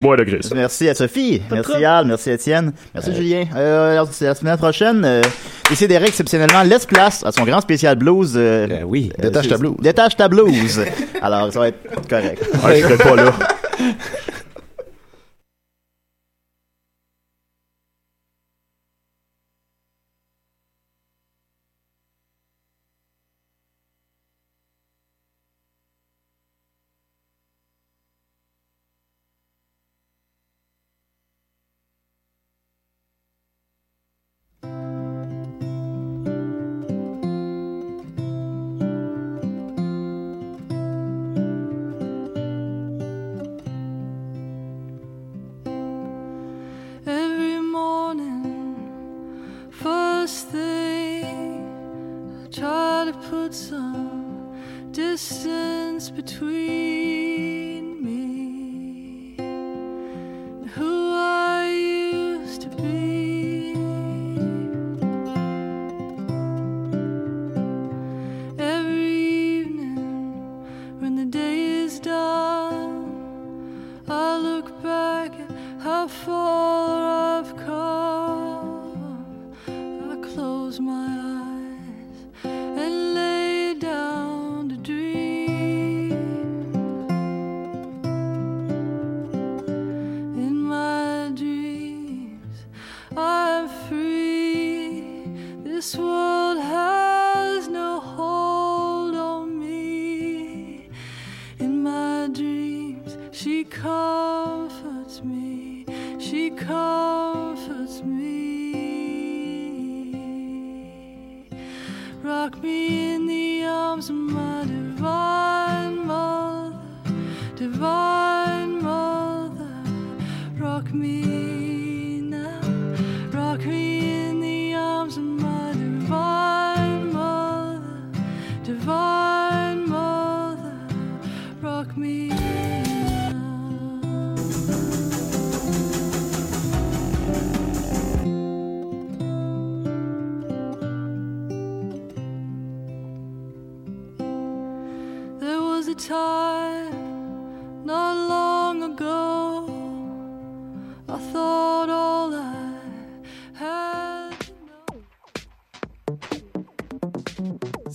Moi de Gris. Merci à Sophie, merci Al, merci Étienne, merci Julien. Euh, alors, c'est la semaine prochaine, euh, Décidérez exceptionnellement laisse place à son grand spécial blues. euh, oui, euh, détache ta blouse. Détache ta blouse. Alors, ça va être correct. Ah, je serais pas là.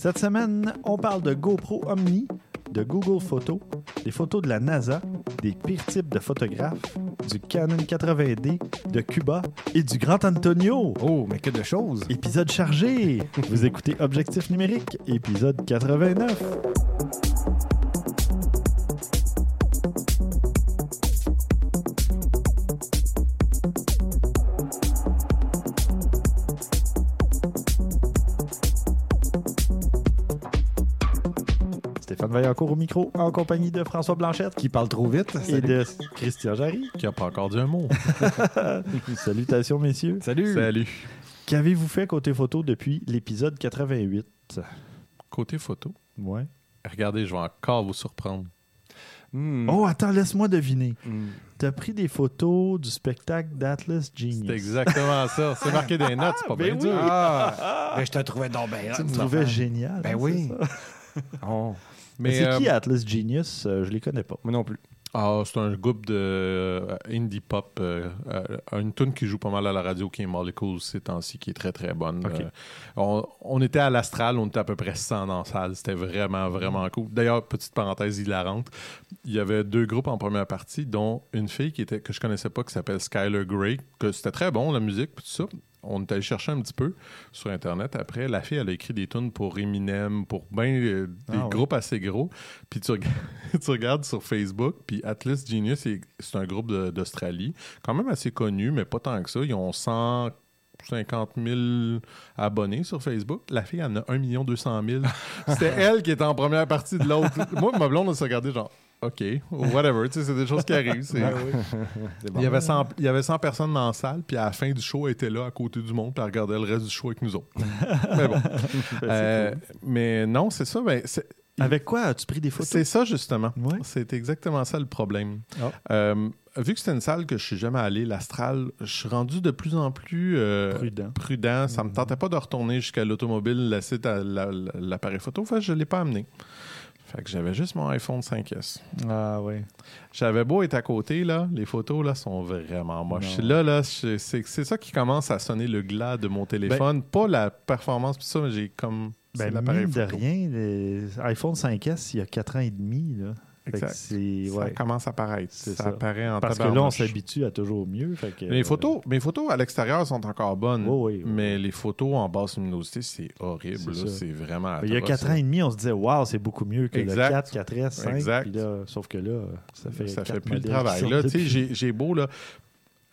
Cette semaine, on parle de GoPro Omni, de Google Photos, des photos de la NASA, des pires types de photographes, du Canon 80D, de Cuba et du Grand Antonio. Oh, mais que de choses! Épisode chargé! Vous écoutez Objectif numérique, épisode 89. Vaillancourt au micro, en compagnie de François Blanchette Qui parle trop vite? et de Christian Jarry. Qui a pas encore dit un mot. Salutations, messieurs. Salut! Salut. Qu'avez-vous fait côté photo depuis l'épisode 88? Côté photo, Ouais. regardez, je vais encore vous surprendre. Hmm. Oh, attends, laisse-moi deviner. Hmm. T'as pris des photos du spectacle d'Atlas Genius. C'est exactement ça. C'est marqué des notes, c'est pas bien Ben dur. Ah! Ben, je te trouvais donc bien Tu me trouvais génial. Ben hein, oui. Oh, Mais Mais c'est euh, qui Atlas Genius? Euh, je les connais pas. moi non plus. ah, c'est un groupe de euh, indie pop, euh, euh, une tune qui joue pas mal à la radio, qui est Molecules ces temps-ci, qui est très très bonne. Euh, on, on était à l'Astral, on était à peu près 100 dans la salle. C'était vraiment vraiment cool. D'ailleurs, petite parenthèse hilarante, il y avait deux groupes en première partie, dont une fille qui était que je connaissais pas, qui s'appelle Skylar Grey, que c'était très bon la musique, tout ça. On est allé chercher un petit peu sur Internet. Après, la fille, elle a écrit des tunes pour Eminem, pour ben euh, des Ah ouais. groupes assez gros. Puis tu, reg- tu regardes sur Facebook, puis Atlas Genius, c'est un groupe d'Australie, quand même assez connu, mais pas tant que ça. Ils ont 150 000 abonnés sur Facebook. La fille en a 1 200 000. C'était elle qui était en première partie de l'autre. Moi, ma blonde, on s'est regardé genre, OK, whatever, tu sais, c'est des choses qui arrivent. c'est- C'est bon. il, y avait 100, il y avait 100 personnes dans la salle, puis à la fin du show, elle était là à côté du monde, puis elle regardait le reste du show avec nous autres. mais bon. Euh, mais non, c'est ça. Ben, c'est, Avec quoi as-tu pris des photos? c'est ça, justement. Ouais. C'est exactement ça le problème. Ah. Euh, vu que c'était une salle que je suis jamais allé, l'Astral, je suis rendu de plus en plus euh, Prudent. prudent. Ça me tentait pas de retourner jusqu'à l'automobile, la- la- l'appareil photo. Que je l'ai pas amené. Fait que j'avais juste mon iPhone 5S. Ah oui. J'avais beau être à côté, là, les photos là sont vraiment moches. Non. Là, là, c'est ça qui commence à sonner le glas de mon téléphone. pas la performance, puis ça, mais j'ai comme. Ben, l'appareil de rien, les iPhone 5S, il y a 4 ans et demi. Là. Exact. Ça ouais. commenge à paraître. Ça, ça. apparaît en Parce que là, on s'habitue à toujours mieux. Fait que, Les euh, photos, mes photos à l'extérieur sont encore bonnes, Oui, oui, oui. mais les photos en basse luminosité, c'est horrible. C'est vraiment. Il y a atroce, 4 là. ans et demi, on se disait, waouh, c'est beaucoup mieux que Exact. le 4, 4S, 5. Exact. Puis là, sauf que là, ça fait. ça fait plus le travail. Là, j'ai beau, là,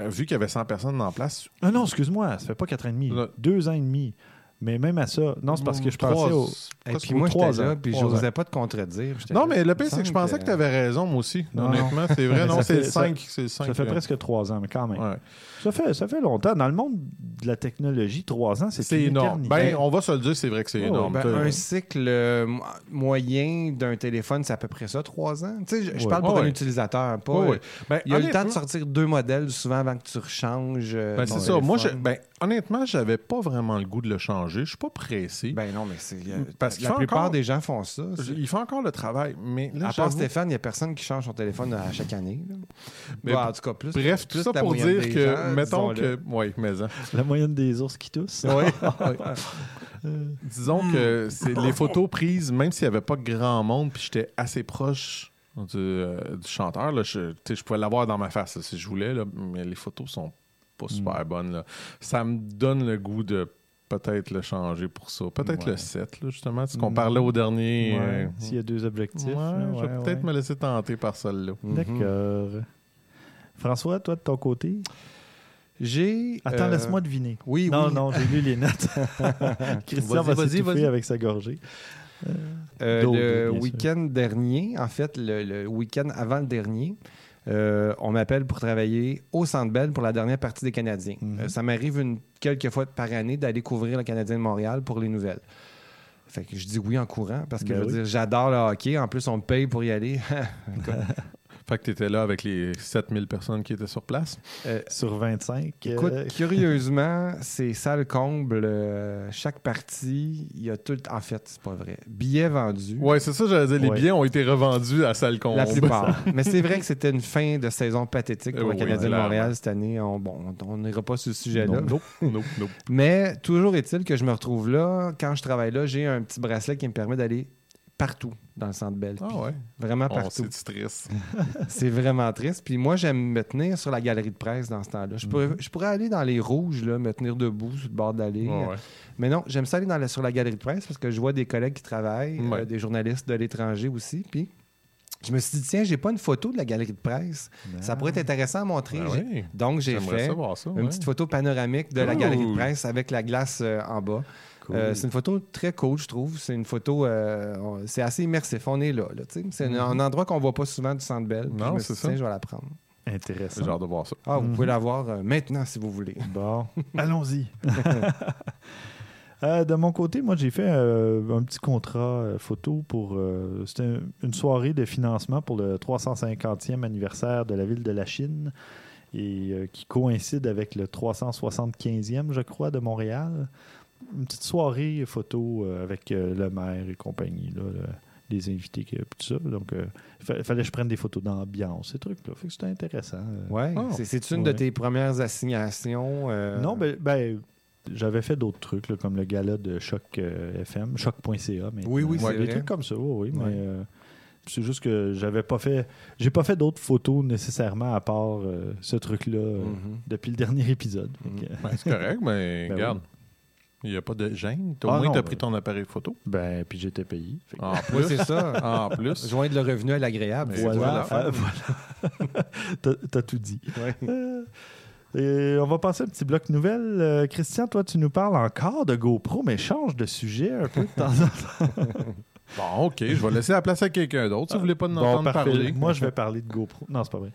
euh, vu qu'il y avait 100 personnes en place, Ah non, excuse-moi, ça fait pas 4 ans et demi. Là- 2 ans et demi. Mais même à ça, non, c'est parce que je pensais trois- au. Et puis moi, trois j'étais là, ans. puis Trois j'osais pas te contredire. Non, mais le pire, c'est que je pensais que tu avais raison, moi aussi. Non, Honnêtement, c'est vrai. Non, c'est le ça- 5. C'est le 5. Ça fait presque 3 ans, mais quand même. Ouais. Ça, fait, ça fait longtemps. Dans le monde de la technologie, 3 ans, c'est énorme. Ben, on va se le dire, c'est vrai que c'est Oh, énorme. Ben, un cycle euh, mo- moyen d'un téléphone, c'est à peu près ça, trois ans. Tu sais, je, je Ouais. parle pour un utilisateur, pas. Ouais. Ben, Il y a le temps de sortir deux modèles souvent avant que tu rechanges. euh, Ben, c'est ça. Moi, je, ben, honnêtement, j'avais pas vraiment le goût de le changer. Je suis pas pressé. Ben non, mais c'est. euh, Parce qu'il la plupart encore- des gens font ça. Il fait encore le travail. Mais là, à part Stéphane, il n'y a personne qui change son téléphone à chaque année. Mais Bon, en tout cas, plus. Bref, tout ça pour dire que, gens, mettons que. Oui, mais. hein. La moyenne des ours qui toussent. Oui. Disons que c'est les photos prises, même s'il n'y avait pas grand monde, puis j'étais assez proche du, euh, du chanteur, là, je, pouvais l'avoir dans ma face là, si je voulais, là, mais les photos sont pas super bonnes. Là. Ça me donne le goût de peut-être le changer pour ça. Peut-être Ouais. le 7, là, justement, ce qu'on Mm. parlait au dernier. Ouais, euh, S'il y a deux objectifs. ouais, je vais peut-être ouais. me laisser tenter par celle-là. Mhm. D'accord. François, toi, de ton côté? J'ai. Attends, euh, laisse-moi deviner. Oui, non, oui. non, j'ai lu les notes. Christian Vas-y, va vas-y, s'étouffer avec sa gorgée. Euh, le week-end dernier, en fait, le, le week-end avant le dernier, euh, on m'appelle pour travailler au Centre Bell pour la dernière partie des Canadiens. Mhm. Euh, ça m'arrive une quelques fois par année d'aller couvrir le Canadien de Montréal pour les nouvelles. Fait que je dis oui en courant parce que Ben oui. j'adore le hockey. En plus, on me paye pour y aller. Fait que tu étais là avec les 7000 personnes qui étaient sur place. Euh, Sur 25. Écoute, euh, curieusement, c'est salle comble. euh, chaque partie, il y a tout. En fait, c'est pas vrai. Billets vendus. Ouais, c'est ça, j'allais dire. Les Ouais. billets ont été revendus à salle comble. La plupart. Mais c'est vrai que c'était une fin de saison pathétique pour Euh, le oui, Canadien de. Montréal cette année. On, bon, on n'ira pas sur ce sujet-là. Non, nope, nope, nope. Mais toujours est-il que je me retrouve là. Quand je travaille là, j'ai un petit bracelet qui me permet d'aller partout dans le centre Bell. Ah ouais. Vraiment On partout. c'est triste. C'est vraiment triste. Puis moi, j'aime me tenir sur la galerie de presse dans ce temps-là. Je pourrais, je pourrais aller dans les rouges, là, me tenir debout sur le bord de l'allée. Ouais. Mais non, j'aime ça aller dans la- sur la galerie de presse parce que je vois des collègues qui travaillent, Ouais. euh, des journalistes de l'étranger aussi. Puis je me suis dit, tiens, j'ai pas une photo de la galerie de presse. Ça pourrait être intéressant à montrer. Ben oui. Donc, j'ai fait ça. une ouais. petite photo panoramique de la galerie de presse avec la glace euh, en bas. Cool. Euh, c'est une photo très cool, je trouve. C'est une photo, euh, c'est assez immersif. On est là, là, tu sais. C'est un, un endroit qu'on voit pas souvent du Centre Bell. Non, je me c'est ça. tiens, je vais la prendre. Intéressant. J'ai hâte de voir ça. Ah, vous Mhm. pouvez la voir euh, maintenant si vous voulez. Bon, allons-y. Euh, de mon côté, moi, j'ai fait euh, un petit contrat euh, photo pour. euh, C'était un- une soirée de financement pour le 350e anniversaire de la ville de la Chine et euh, qui coïncide avec le 375e, je crois, de Montréal. Une petite soirée photo euh, avec euh, le maire et compagnie, là, le- les invités, que- tout ça. Donc, euh, il fa- fallait que je prenne des photos d'ambiance, ces trucs-là. Fait que c'était intéressant. euh. Ouais. Oh. C'est- une de tes premières assignations. euh, Non, ben, ben, j'avais fait d'autres trucs, là, comme le gala de Choc euh, FM, choc.ca. Oui, oui, c'est Ouais, Des vrai. trucs comme ça, oui, oui. Ouais. Mais euh, c'est juste que j'avais pas fait. J'ai pas fait d'autres photos nécessairement à part euh, ce truc-là euh, Mhm. depuis le dernier épisode. Mhm. Ben, c'est correct, mais Ben regarde. Il n'y a pas de gêne. T'as- Au Ah moins, tu as ben- pris ton appareil photo. ben, puis j'étais payé. Que- En plus. c'est ça. en plus. Joindre le revenu à l'agréable. Voilà, fin. voilà. T'as- tout dit. Ouais. Euh, et on va passer un petit bloc nouvelle. Euh, Christian, toi, tu nous parles encore de GoPro, mais change de sujet un peu de temps en temps. Bon, OK. Je vais laisser la place à quelqu'un d'autre si vous voulez pas nous Bon, entendre parfait. parler. Moi, je vais parler de GoPro. Non, c'est pas vrai.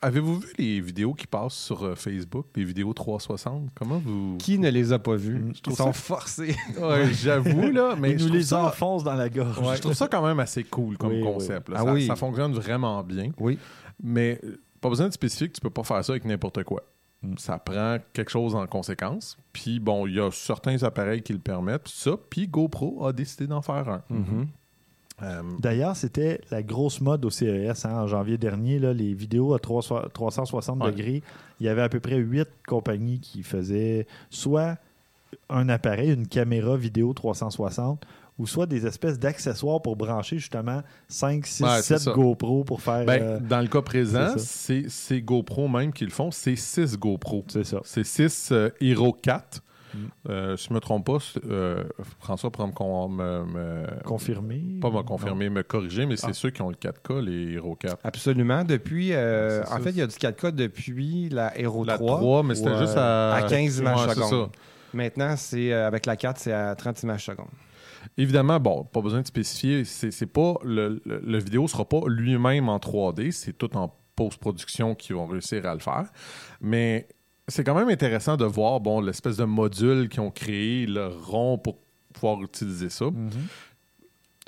Avez-vous vu les vidéos qui passent sur euh, Facebook, les vidéos 360? Comment vous... Qui ne les a pas vus? Je Ils sont ça- forcés. Ouais, j'avoue, là, mais je nous les ça- enfonce dans la gorge. Je trouve ça quand même assez cool comme Oui, concept. Ah ça, oui. ça fonctionne vraiment bien. Oui. Mais euh, pas besoin de spécifique, tu peux pas faire ça avec n'importe quoi. Mm. Ça prend quelque chose en conséquence. Puis bon, il y a certains appareils qui le permettent, puis ça. Puis GoPro a décidé d'en faire un. Mhm. Euh, D'ailleurs, c'était la grosse mode au CES hein, en janvier dernier, là, les vidéos à 300 360 Ouais. degrés. Il y avait à peu près huit compagnies qui faisaient soit un appareil, une caméra vidéo 360, ou soit des espèces d'accessoires pour brancher justement 5, 6, Ouais, c'est 7 ça. GoPro pour faire... ben, euh, dans le cas présent, c'est GoPro même qui le font. C'est 6 GoPro. c'est ça. C'est 6 Hero 4. Mm. Euh, si je me trompe pas, euh, François pourra me, con- me- me- Confirmé. pas me confirmer, me corriger, mais c'est Ah. ceux qui ont le 4K, les Hero 4. Absolument. Depuis, euh, en ça. fait, il y a du 4K depuis la Hero La 3. 3, mais c'était juste à... À 15 images Ouais, secondes. Maintenant, c'est euh, avec la 4, c'est à 30 images secondes. Évidemment, bon, pas besoin de spécifier, c'est c'est pas le, le, le vidéo sera pas lui-même en 3D, c'est tout en post-production qu'ils vont réussir à le faire. Mais c'est quand même intéressant de voir bon l'espèce de module qu'ils ont créé, le rond pour pouvoir utiliser ça. Mhm.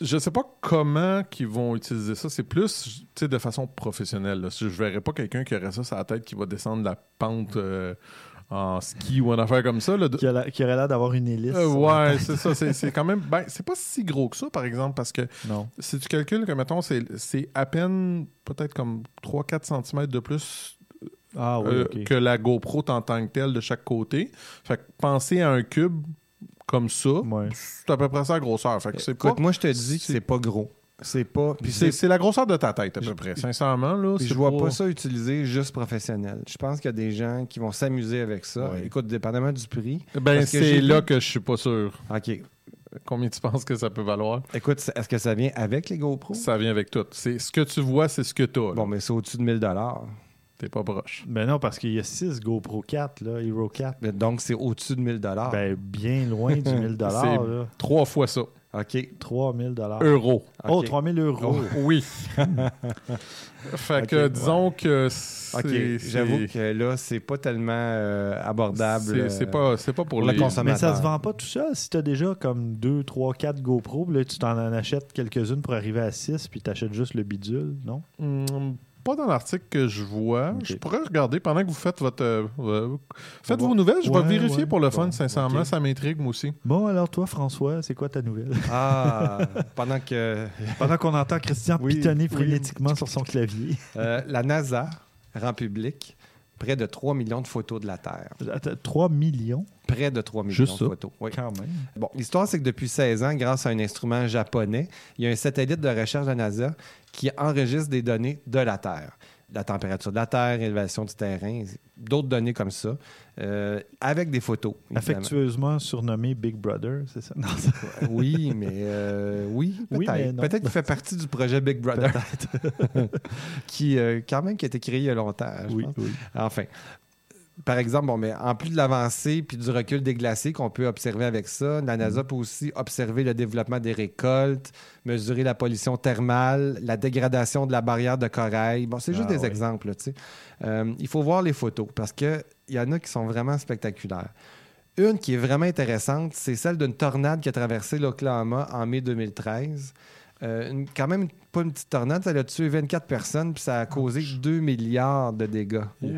Je sais pas comment qu'ils vont utiliser ça. C'est plus de façon professionnelle. là. Je verrais pas quelqu'un qui aurait ça sur la tête qui va descendre la pente euh, en ski ou en affaire comme ça. là, de- Qui, la- qui aurait l'air d'avoir une hélice. Euh, ouais, c'est ça. C'est c'est quand même. Ben, c'est pas si gros que ça, par exemple, parce que Non. si tu calcules que, mettons, c'est c'est à peine peut-être comme 3-4 cm de plus Ah oui, euh, que la GoPro en tant que telle de chaque côté? Fait que penser à un cube comme ça, Ouais. c'est à peu près ça la grosseur. Fait que c'est pas. Écoute, moi, je te dis que c'est- pas gros. C'est pas. Puis C'est la grosseur de ta tête, à peu près. Sincèrement, là. Je vois pas ça utilisé juste professionnel. Je pense qu'il y a des gens qui vont s'amuser avec ça. Ouais. Écoute, dépendamment du prix. Ben, c'est là que je suis pas sûr. OK. Combien tu penses que ça peut valoir? Écoute, est-ce que ça vient avec les GoPro? Ça vient avec tout. C'est ce que tu vois, c'est ce que tu as. Bon, mais c'est au-dessus de 1000 T'es pas proche. Ben non, parce qu'il y a 6 GoPro 4, là, Hero 4. Donc, c'est au-dessus de 1000 Ben, bien loin du 1000 C'est- là. Trois fois ça. OK. 3000 dollars. Euros. Oh, OK. 3000 euros. Oui. fait que disons que c'est. OK. c'est- J'avoue que là, c'est pas tellement euh, abordable. c'est- euh, pas, c'est pas pour, pour le les. consommateur. Mais ça se vend pas tout seul. Si t'as déjà comme 2, 3, 4 GoPro, là, tu t'en en achètes quelques-unes pour arriver à 6, puis t'achètes juste le bidule, non? Hmm, pas dans l'article que je vois. Je pourrais regarder pendant que vous faites votre. euh, faites vos nouvelles. Je vais Ouais, vérifier ouais. pour le Bon, fun, sincèrement. ok. Ça m'intrigue, moi aussi. Bon, alors toi, François, c'est quoi ta nouvelle? Ah, pendant que Pendant qu'on entend Christian Oui, pitonner oui. frénétiquement sur son clavier. euh, la NASA rend public près de 3 millions de photos de la Terre. Attends, 3 millions, Près de 3 millions Juste de photos. Oui. quand même. Bon, l'histoire, c'est que depuis 16 ans, grâce à un instrument japonais, il y a un satellite de recherche de la NASA qui enregistre des données de la Terre. La température de la Terre, l'élévation du terrain, d'autres données comme ça, euh, avec des photos. évidemment. Affectueusement surnommé Big Brother, c'est ça? Non, ça- Oui, mais euh, oui, peut-être. qu'il fait partie du projet Big Brother, qui, euh, quand même, qui a été créé il y a longtemps. je oui, pense. oui. Enfin. Par exemple, bon, mais en plus de l'avancée puis du recul des glaciers qu'on peut observer avec ça, la. NASA peut aussi observer le développement des récoltes, mesurer la pollution thermale, la dégradation de la barrière de corail. Bon, c'est juste Ah des exemples, là, tu sais. Euh, il faut voir les photos parce qu'il y en a qui sont vraiment spectaculaires. Une qui est vraiment intéressante, c'est celle d'une tornade qui a traversé l'Oklahoma en mai 2013. Euh, une- quand même pas une petite tornade, ça a tué 24 personnes puis ça a causé 2 milliards de dégâts. OK?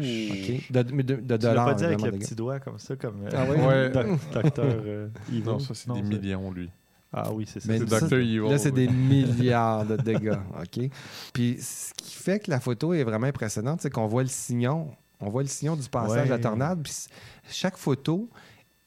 De, de- de Tu l'as dollars. pas dit avec le de petit doigt comme ça, comme euh, Ah oui? Ouais. doc- docteur euh. Non, ça, c'est des millions, lui. Ah oui, c'est ça. Mais C'est ça, Dr. Evil. Là, c'est oui. des milliards de dégâts, OK? Puis ce qui fait que la photo est vraiment impressionnante, c'est qu'on voit le sillon. On voit le sillon du passage Ouais. de la tornade. Puis chaque photo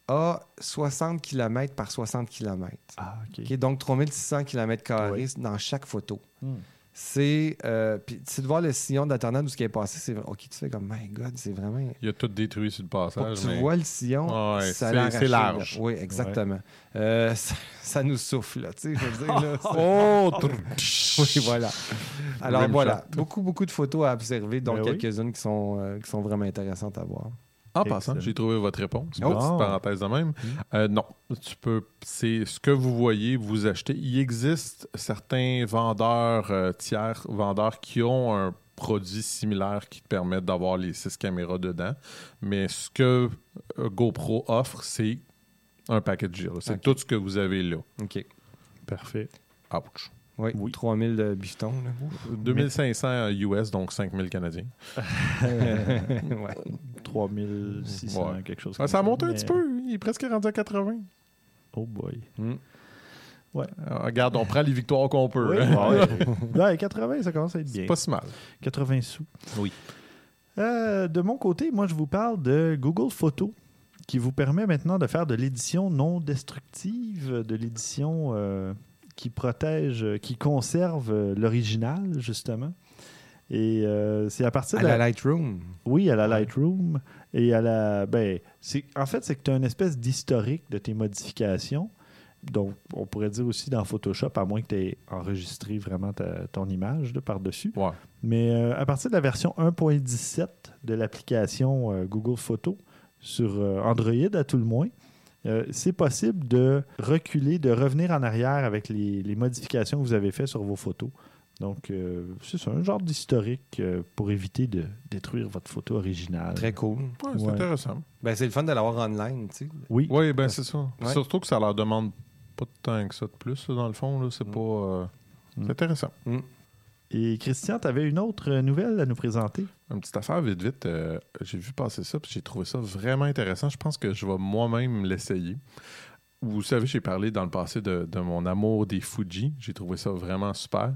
a 60 km par 60 km. Ah, OK. Donc 3600 km Oui. dans chaque photo. Hmm. C'est. euh, puis c'est de voir le sillon de la tornade où ce qui est passé, c'est. OK, tu fais comme, my God, c'est vraiment. Il a tout détruit sur le Pour passage. tu vois le sillon, Ah ouais, ça a c'est- large. là. Oui, exactement. Euh, ça, ça nous souffle, là, tu sais, je veux dire, là, c'est- Oh! oui, voilà. Alors voilà, beaucoup, beaucoup de photos à observer, dont Ben oui. quelques-unes qui sont, euh, qui sont vraiment intéressantes à voir. En Excellent. passant, j'ai trouvé votre réponse. Oh. Petite parenthèse de même. Euh, non, tu peux. C'est ce que vous voyez, vous achetez. Il existe certains vendeurs euh, tiers, vendeurs qui ont un produit similaire qui te permettent d'avoir les six caméras dedans. Mais ce que euh, GoPro offre, c'est un package. C'est tout ce que vous avez là. OK. Parfait. Ouch. Oui, Oui. 3000 de bifetons. là. 2500 US, donc 5000 Canadiens. ouais. 3600, Ouais. quelque chose Ah, comme ça a monté un petit peu. Il est presque rendu à 80. Oh boy. Mm. Ouais. Euh, regarde, on prend les victoires qu'on peut. Oui, hein. ouais. Ouais, 80, ça commence à être bien. C'est pas si mal. 80 sous. Oui. Euh, de mon côté, moi, je vous parle de Google Photos, qui vous permet maintenant de faire de l'édition non destructive, de l'édition euh, qui protège, euh, qui conserve euh, l'original, justement. Et euh, c'est à partir À de la Lightroom. Oui, à la Lightroom et à la. Ben, c'est, en fait, c'est que tu as une espèce d'historique de tes modifications. Donc, on pourrait dire aussi dans Photoshop, à moins que tu aies enregistré vraiment ta- ton image par-dessus. Ouais. Mais euh, à partir de la version 1.17 de l'application euh, Google Photos sur Android, à tout le moins, euh, c'est possible de reculer, de revenir en arrière avec les, les modifications que vous avez faites sur vos photos. Donc, euh, c'est ça, un genre d'historique euh, pour éviter de détruire votre photo originale. Très cool. Ouais, c'est Ouais. intéressant. Ben, c'est le fun de l'avoir online, tu sais. Oui, Oui, ben c'est ça. Ouais. Surtout que ça leur demande pas de temps que ça de plus, là, dans le fond. Là. C'est Mm. pas. euh, Mm. C'est intéressant. Et Christian, tu avais une autre euh, nouvelle à nous présenter? Une petite affaire vite, vite. euh, j'ai vu passer ça, puis j'ai trouvé ça vraiment intéressant. Je pense que je vais moi-même l'essayer. Vous savez, j'ai parlé dans le passé de, mon amour des Fuji. J'ai trouvé ça vraiment super.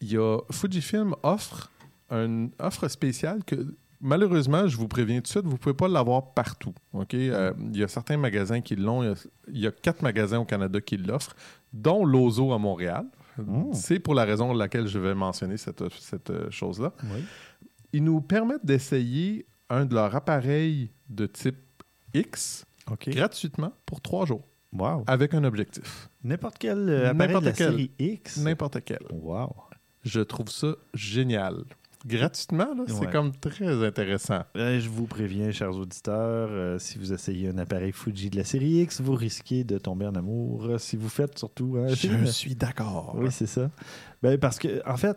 Il y a Fujifilm offre une offre spéciale que malheureusement, je vous préviens tout de suite, vous ne pouvez pas l'avoir partout. Euh, il y a certains magasins qui l'ont. Il y a- il y, a quatre magasins au Canada qui l'offrent, dont l'Ozo à Montréal. Mm. C'est pour la raison pour laquelle je vais mentionner cette, cette euh, chose-là Oui. ils nous permettent d'essayer un de leurs appareils de type X gratuitement pour trois jours Wow. avec un objectif. N'importe quel euh, appareil de N'importe la quel. série X. N'importe quel. Wow. Je trouve ça génial. Gratuitement, là, c'est Ouais. comme très intéressant. Euh, je vous préviens, chers auditeurs, euh, si vous essayez un appareil Fuji de la série X, vous risquez de tomber en amour. Euh, Si vous faites surtout... hein, de- suis d'accord. Oui, c'est ça. Ben, parce que, en fait,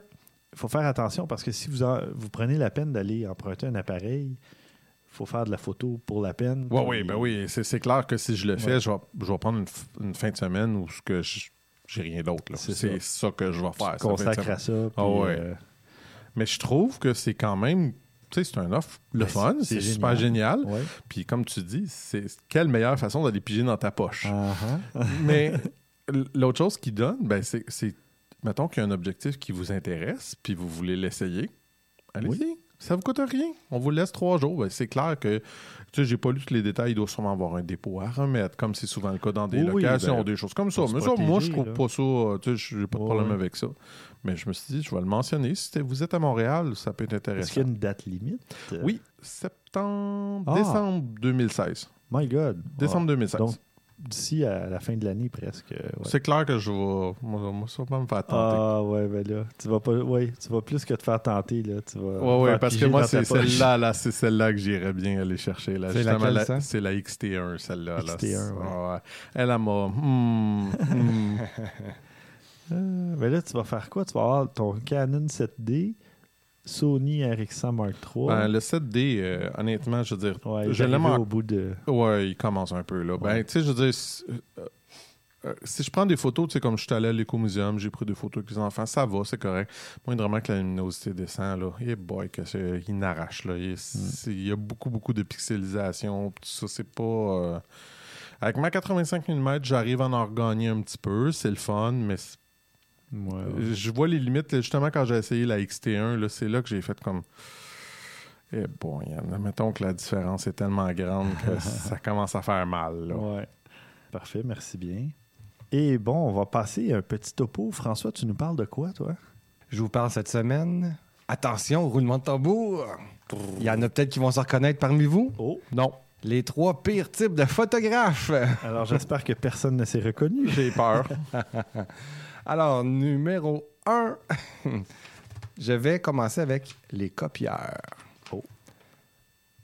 il faut faire attention parce que si vous, en- vous prenez la peine d'aller emprunter un appareil, il faut faire de la photo pour la peine. Oui, Puis- oui, ben oui. C'est c'est clair que si je le fais, Ouais. je, vais, je vais prendre une, f- une fin de semaine où ce que je- j'ai rien d'autre. là. C'est C'est ça. ça. que je vais Tu faire. te fin de consacres à ça. puis, Ah ouais. euh, Mais je trouve que c'est quand même. Tu sais, c'est un offre le Ben, fun, c'est- super génial. ouais. Puis comme tu dis, c'est quelle meilleure façon d'aller piger dans ta poche. Ah. Mais l'autre chose qu'il donne, ben, c'est, c'est- mettons qu'il y a un objectif qui vous intéresse, puis vous voulez l'essayer, allez-y. Ça vous coûte rien. On vous laisse trois jours. Ben, c'est clair que, tu sais, j'ai pas lu tous les détails. Il doit sûrement avoir un dépôt à remettre, comme c'est souvent le cas dans des Oui, locations, ben, des choses comme ça. Mais ça, moi, je trouve là. pas ça. euh, Tu sais, j'ai pas de problème ouais. avec ça. Mais je me suis dit, je vais le mentionner. Si vous êtes à Montréal, ça peut être Est-ce intéressant. qu'il y a une date limite? Oui, septembre, Ah. décembre 2016. My God. Décembre Ah, 2016. Donc, d'ici à la fin de l'année presque. ouais. C'est clair que je vais. Moi, moi, ça va me faire tenter. Ah ouais, ben là, tu vas pas, ouais, tu vas plus que te faire tenter là, tu vas. Ouais, ouais, parce que moi, c'est celle-là, là, c'est celle-là que j'irais bien aller chercher. Là. C'est la- ça? C'est la XT1, celle-là. là. XT1, C'est- ouais. ouais. Elle, elle m'a. hmm, hmm. Euh, ben là, tu vas faire quoi? Tu vas avoir ton Canon 7D, Sony RX100 Mark III. Ben, le 7D, euh, honnêtement, je veux dire, ouais, je l'aime en- au bout de. Ouais, il commence un peu, là. Ben, Ouais. tu sais, je veux dire, si, euh, euh, si je prends des photos, tu sais, comme je suis allé à l'écomuséum, j'ai pris des photos avec les enfants, ça va, c'est correct. Moindrement que la luminosité descend, là, et boy, que il n'arrache, là. Il, c'est- il y a beaucoup, beaucoup de pixelisation, tout ça, c'est pas... euh, Avec ma 85 mm, j'arrive à en regagner un petit peu, c'est le fun, mais c'est- Ouais, je vois les limites, justement, quand j'ai essayé la XT1, là, c'est là que j'ai fait comme... Eh bon, Yann, mettons que la différence est tellement grande que ça commence à faire mal, là. ouais. Parfait, merci bien. Et bon, on va passer un petit topo. François, tu nous parles de quoi, toi? Je vous parle cette semaine. Attention, roulement de tambour. Il y en a peut-être qui vont se reconnaître parmi vous. Oh Non. Les trois pires types de photographes. Alors, j'espère que personne ne s'est reconnu. J'ai peur. Alors, numéro 1, je vais commencer avec les copieurs. Oh.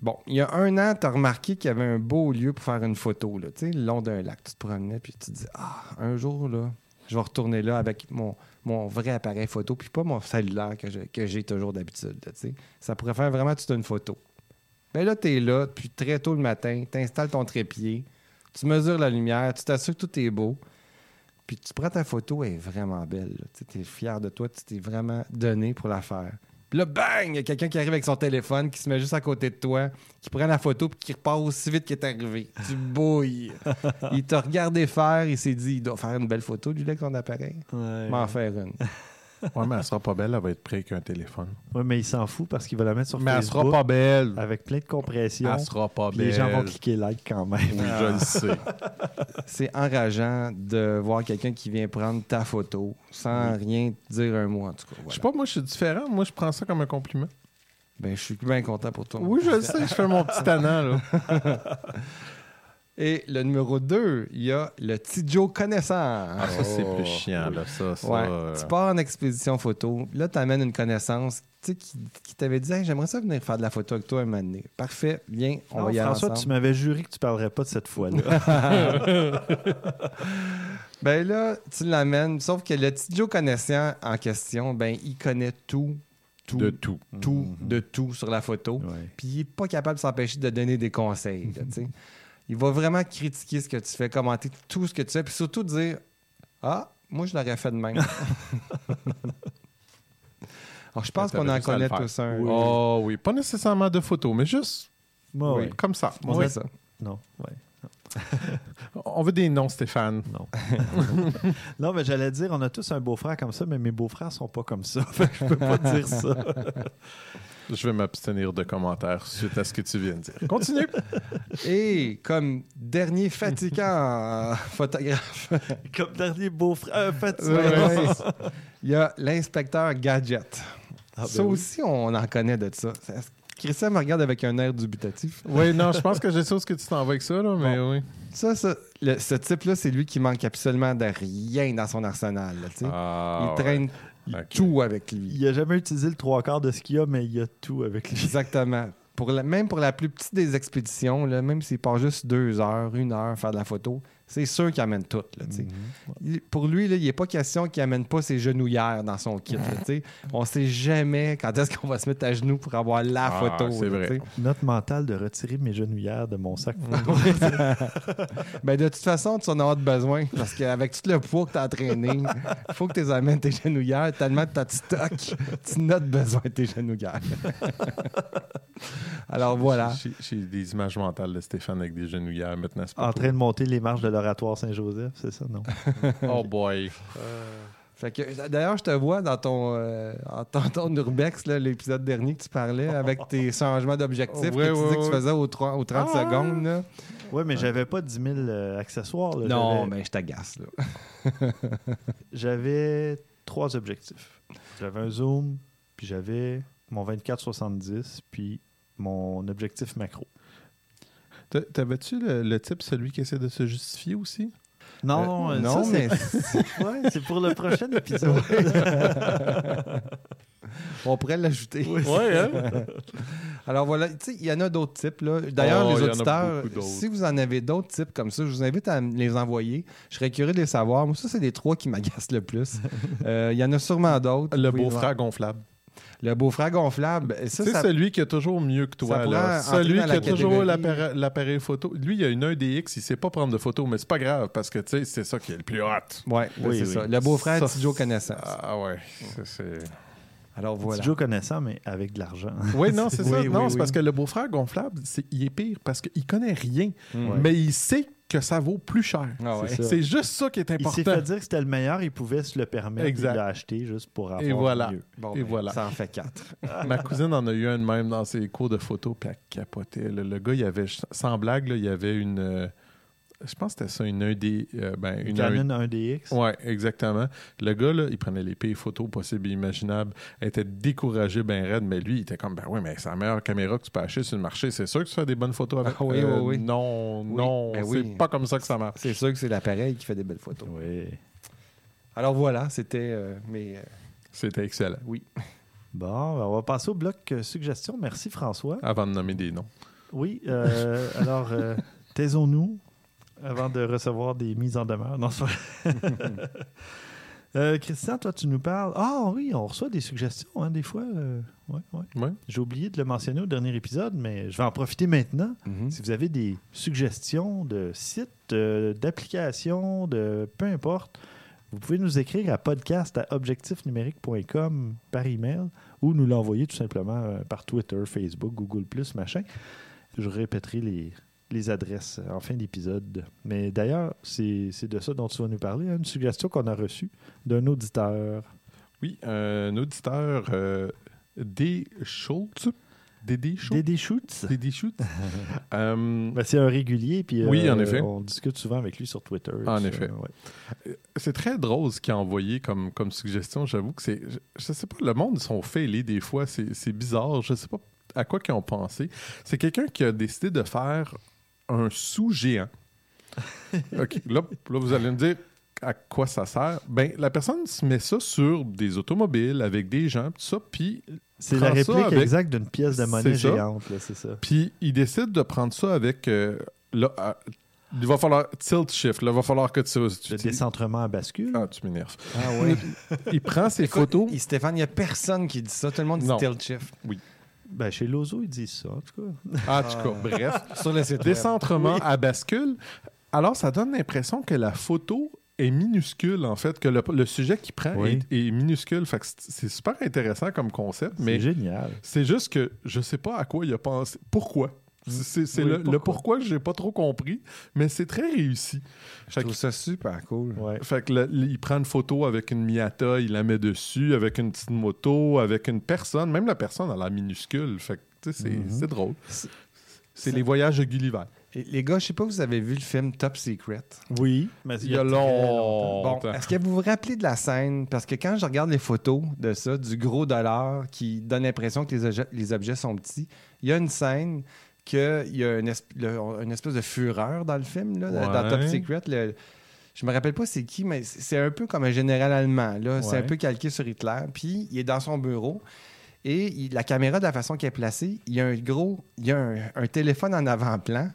Bon, il y a un an, tu as remarqué qu'il y avait un beau lieu pour faire une photo, là, le long d'un lac. Tu te promenais, puis tu te dis, ah, un jour, là, je vais retourner là avec mon, vrai appareil photo, puis pas mon cellulaire que j'ai toujours d'habitude. Ça pourrait faire vraiment toute une photo. Mais là, tu es là, puis très tôt le matin, tu installes ton trépied, tu mesures la lumière, tu t'assures que tout est beau. Puis tu prends ta photo, elle est vraiment belle. Tu es fier de toi, tu t'es vraiment donné pour la faire. Puis là, bang, il y a quelqu'un qui arrive avec son téléphone, qui se met juste à côté de toi, qui prend la photo, puis qui repart aussi vite qu'il est arrivé. Tu bouilles. il t'a regardé faire, il s'est dit, il doit faire une belle photo, là, avec son appareil. Ouais. M'en faire une. Ouais, mais elle sera pas belle, elle va être prête avec un téléphone. Ouais, mais il s'en fout parce qu'il va la mettre sur Mais elle Facebook sera pas belle. avec plein de compression. Elle sera pas belle. les gens vont cliquer like quand même. Oui, je le sais. C'est enrageant de voir quelqu'un qui vient prendre ta photo sans rien dire un mot, en tout cas. Je sais pas, moi, je suis différent. Moi, je prends ça comme un compliment. Ben, je suis bien content pour toi. Oui, je le sais. Je fais mon petit tannant, là. Et le numéro 2, il y a le petit Joe connaissant. Ah, ça, c'est Oh. plus chiant, là. Ça, ça. Ouais. euh, Tu pars en expédition photo. Là, tu amènes une connaissance tu sais, qui, qui t'avait dit Hey, J'aimerais ça venir faire de la photo avec toi un moment donné. Parfait, viens, on Non, va y aller François, tu m'avais juré que tu parlerais pas de cette fois-là. Ben là, tu l'amènes. Sauf que le petit Joe connaissant en question, ben il connaît tout, tout, De tout. tout, Mhm. de tout sur la photo. Puis il n'est pas capable de s'empêcher de donner des conseils. là, tu sais. il va vraiment critiquer ce que tu fais, commenter tout ce que tu fais, puis surtout dire Ah, moi je l'aurais fait de même. Alors je pense qu'on en connaît tous un. Oh oui, pas nécessairement de photos, mais juste Moi, Oui. ouais. comme ça. Oui. fait ça. Non, ouais. On veut des noms, Stéphane. Non. non, mais j'allais dire, on a tous un beau-frère comme ça, mais mes beaux-frères sont pas comme ça. Je peux pas dire ça. Je vais m'abstenir de commentaires suite à ce que tu viens de dire. Continue. Et comme dernier fatigant photographe, comme dernier beau-frère. Euh, fatigué. Ouais, il y a l'inspecteur Gadget. Ah, ben ça oui. aussi, on en connaît de ça. Christian me regarde avec un air dubitatif. oui, non, je pense que j'ai sûr ce que tu t'en vas avec ça, là, mais oui. Ça, ça le- ce type-là, c'est lui qui manque absolument de rien dans son arsenal. là, tu sais. Ah, il traîne ouais. Tout avec lui. Il a jamais utilisé le trois quarts de ce qu'il y a, mais il a tout avec lui. Exactement. Pour la- même pour la plus petite des expéditions, là, même s'il part juste deux heures, une heure faire de la photo, c'est sûr qu'il amène tout. Là. Il- pour lui, là, il n'est pas question qu'il amène pas ses genouillères dans son kit. là. On sait jamais quand est-ce qu'on va se mettre à genoux pour avoir la Ah, photo. c'est là, vrai. tu sais. Note mentale de retirer mes genouillères de mon sac. Ben, de toute façon, tu en auras besoin parce qu'avec tout le poids que tu as entraîné, il faut que tu les amènes tes genouillères tellement tu as de stock, tu notes besoin de tes genouillères. Alors voilà. J'ai- J'ai des images mentales de Stéphane avec des genouillères maintenant. c'est pas En pour- train de monter les marches de l'oratoire Saint-Joseph, c'est ça, non? Oh boy. Que, d'ailleurs, je te vois dans ton, euh, en ton, ton urbex, l'épisode dernier que tu parlais, avec tes changements d'objectifs que tu dis que tu faisais aux, trois- aux 30 Ah! secondes. là. Oui, mais j'avais pas 10 000 euh, accessoires. là. Non, mais je t'agace. Là. J'avais trois objectifs. J'avais un zoom, puis j'avais mon 24-70, puis mon objectif macro. T'a- T'avais-tu le, le type, celui qui essaie de se justifier aussi? Non, Euh, euh, non, ça, mais c'est ouais, c'est pour le prochain épisode. on pourrait l'ajouter. Ouais, hein? Alors voilà, tu sais, il y en a d'autres types. D'ailleurs, Oh, les auditeurs, si vous en avez d'autres types comme ça, je vous invite à les envoyer. Je serais curieux de les savoir. Moi, ça, c'est les trois qui m'agacent le plus. Euh, Il y en a sûrement d'autres. Le beau-frère gonflable. Le beau-frère gonflable. Ça, C'est ça- celui qui est toujours mieux que toi. Là. Celui qui a toujours catégorie- l'appareil l'appareil photo. Lui, il a une 1DX, il sait pas prendre de photos, mais c'est pas grave parce que tu sais, c'est ça qui est le plus hot. Ouais, Oui, c'est oui. ça. Le beau-frère Ça, Tidjo connaissant. Ah ouais. c'est- Alors voilà. Joe connaissant, mais avec de l'argent. Oui, non, c'est ça. Oui, non, oui, c'est oui. parce que le beau-frère gonflable, il est pire parce qu'il connaît rien, Mm. mais il sait que ça vaut plus cher. Ah ouais. C'est juste ça qui est Il important. s'est fait dire que c'était le meilleur, il pouvait se le permettre. Exact. Il l'a acheté juste pour avoir Et voilà. mieux. Bon, Et ben, voilà. Ça en fait quatre. Ma cousine en a eu un de même dans ses cours de photo, puis elle capotait. Le gars, il avait, sans blague, là, il y avait une. euh, je pense que c'était ça, une 1D. euh, ben, Une une Canon 1DX. Ouais, exactement. Le gars, là, il prenait les pires photos possibles et imaginables. Il était découragé, ben raide, mais lui, il était comme, ben oui, mais c'est la meilleure caméra que tu peux acheter sur le marché. C'est sûr que tu fais des bonnes photos avec. Ah oui, Euh, oui, oui. Non, Oui, non, ben c'est oui. pas comme ça que ça marche. C'est sûr que c'est l'appareil qui fait des belles photos. Oui. Alors voilà, c'était euh, mes. euh, C'était excellent. oui. Bon, ben, on va passer au bloc euh, suggestions. Merci François. Avant de nommer des noms. Oui, euh, alors, euh, taisons-nous avant de recevoir des mises en demeure. Non. Euh, Christian, toi, tu nous parles. Ah oui, on reçoit des suggestions, hein, des fois. euh, ouais, ouais. Ouais. J'ai oublié de le mentionner au dernier épisode, mais je vais en profiter maintenant. Mhm. Si vous avez des suggestions de sites, euh, d'applications, de peu importe, Vous pouvez nous écrire à podcast à objectifnumérique.com par email ou nous l'envoyer tout simplement euh, par Twitter, Facebook, Google, machin. Je répéterai les, les adresses en fin d'épisode. Mais d'ailleurs, c'est de ça dont tu vas nous parler, hein, une suggestion qu'on a reçue d'un auditeur. Oui, un auditeur, euh, D. Schultz. Dédé Schultz. Dédé Schultz. Euh, Ben, c'est un régulier, puis Oui, euh, en effet. on discute souvent avec lui sur Twitter. En Ça, effet. ouais. c'est très drôle ce qu'il a envoyé comme, comme suggestion. J'avoue que c'est. Je, je sais pas, le monde, ils sont fêlés des fois. C'est c'est bizarre. Je sais pas à quoi qu'ils ont pensé. C'est quelqu'un qui a décidé de faire un sous-géant. OK. Là, là, vous allez me dire à quoi ça sert. Ben, la personne se met ça sur des automobiles avec des gens, tout ça, puis C'est la réplique avec- exacte d'une pièce de monnaie géante, là, c'est ça. Puis il décide de prendre ça avec. euh, là, euh, il va falloir tilt shift. Là, il va falloir que tu. tu- Le décentrement à bascule. ah, tu m'énerves. Ah oui. Il prend ses Écoute, photos. il- Stéphane, il n'y a personne qui dit ça. Tout le monde dit Non. tilt shift. Ben, chez Lozo, ils disent ça, en tout cas. Ah, en tout cas, bref. Sur le site web. Décentrement à bascule. Alors, ça donne l'impression que la photo est minuscule, en fait, que le, le sujet qu'il prend Oui. est, est minuscule. Fait que c'est- c'est super intéressant comme concept, C'est mais génial. c'est juste que je sais pas à quoi il a pensé. Pourquoi? C'est c'est- c'est Oui, le, le pourquoi? pourquoi que j'ai pas trop compris, mais c'est très réussi. Je Fait trouve que- ça super cool. Ouais. Fait que le- il prend une photo avec une Miata, il la met dessus, avec une petite moto, avec une personne. Même la personne, elle a minuscule. Fait que, tu sais, c'est c'est drôle. C'est- C'est les voyages de Gulliver. Et les gars, je sais pas si vous avez vu le film Top Secret. Oui, mais Il y a longtemps. Bon, est-ce que vous vous rappelez de la scène? Parce que quand je regarde les photos de ça, du gros dollar qui donne l'impression que les, les objets sont petits, il y a une scène qu'il y a une, esp- le- une espèce de fureur dans le film, là, dans. Top Secret. Le- je me rappelle pas c'est qui, mais c'est un peu comme un général allemand. C'est un peu calqué sur Hitler. Puis il est dans son bureau. Et il- la caméra, de la façon qu'elle est placée, il y a un gros, il y a un, un téléphone en avant-plan.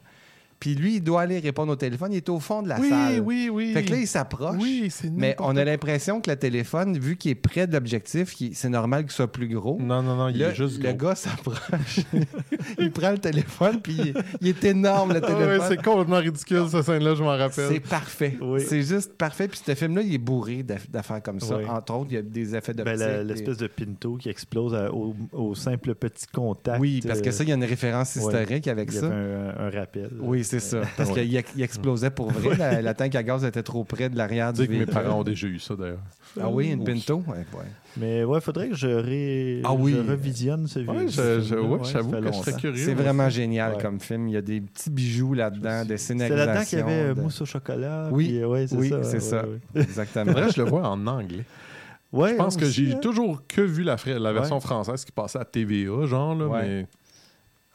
Puis lui, il doit aller répondre au téléphone. Il est au fond de la oui, salle. oui, oui. Fait que là, il s'approche. Oui, c'est Mais on a l'impression que le téléphone, vu qu'il est près de l'objectif, c'est normal qu'il soit plus gros. Non, non, non, il Là, est juste le gros. gars s'approche. il prend le téléphone, puis il, il est énorme, le Ah téléphone. c'est complètement ridicule, cette scène-là, je m'en c'est rappelle. parfait. Oui. C'est juste parfait. Puis ce film-là, il est bourré d'aff- d'affaires comme ça. Oui. Entre autres, il y a des effets de Ben, la- L'espèce de Pinto qui explose à- au, au simple petit contact. Oui, parce que euh, ça, il y a une référence historique avec il y ça. avait un, un rappel. Oui, c'est ça. Parce Ouais. qu'il ex- il explosait pour vrai. la, la tank à gaz était trop près de l'arrière du Dis que mes parents ont déjà eu ça, d'ailleurs. Ah oui, une Oui. Pinto? Ouais, ouais. Mais ouais, faudrait que je, ré... Ah oui. je revisionne ce Ouais, vieux je- je- film-là. ouais, j'avoue que je serais curieux. C'est vraiment génial Ouais. comme film. Il y a des petits bijoux là-dedans, des C'est scénarisations. là-dedans qu'il y avait euh, de- mousse au chocolat. Oui, puis, euh, ouais, c'est oui, ça. c'est ouais, ça. ouais, Exactement. Vrai, je le vois en anglais. Ouais, Je pense que j'ai hein. toujours que vu la, fra- la version Ouais. française qui passait à TVA, genre, là, Ouais. mais...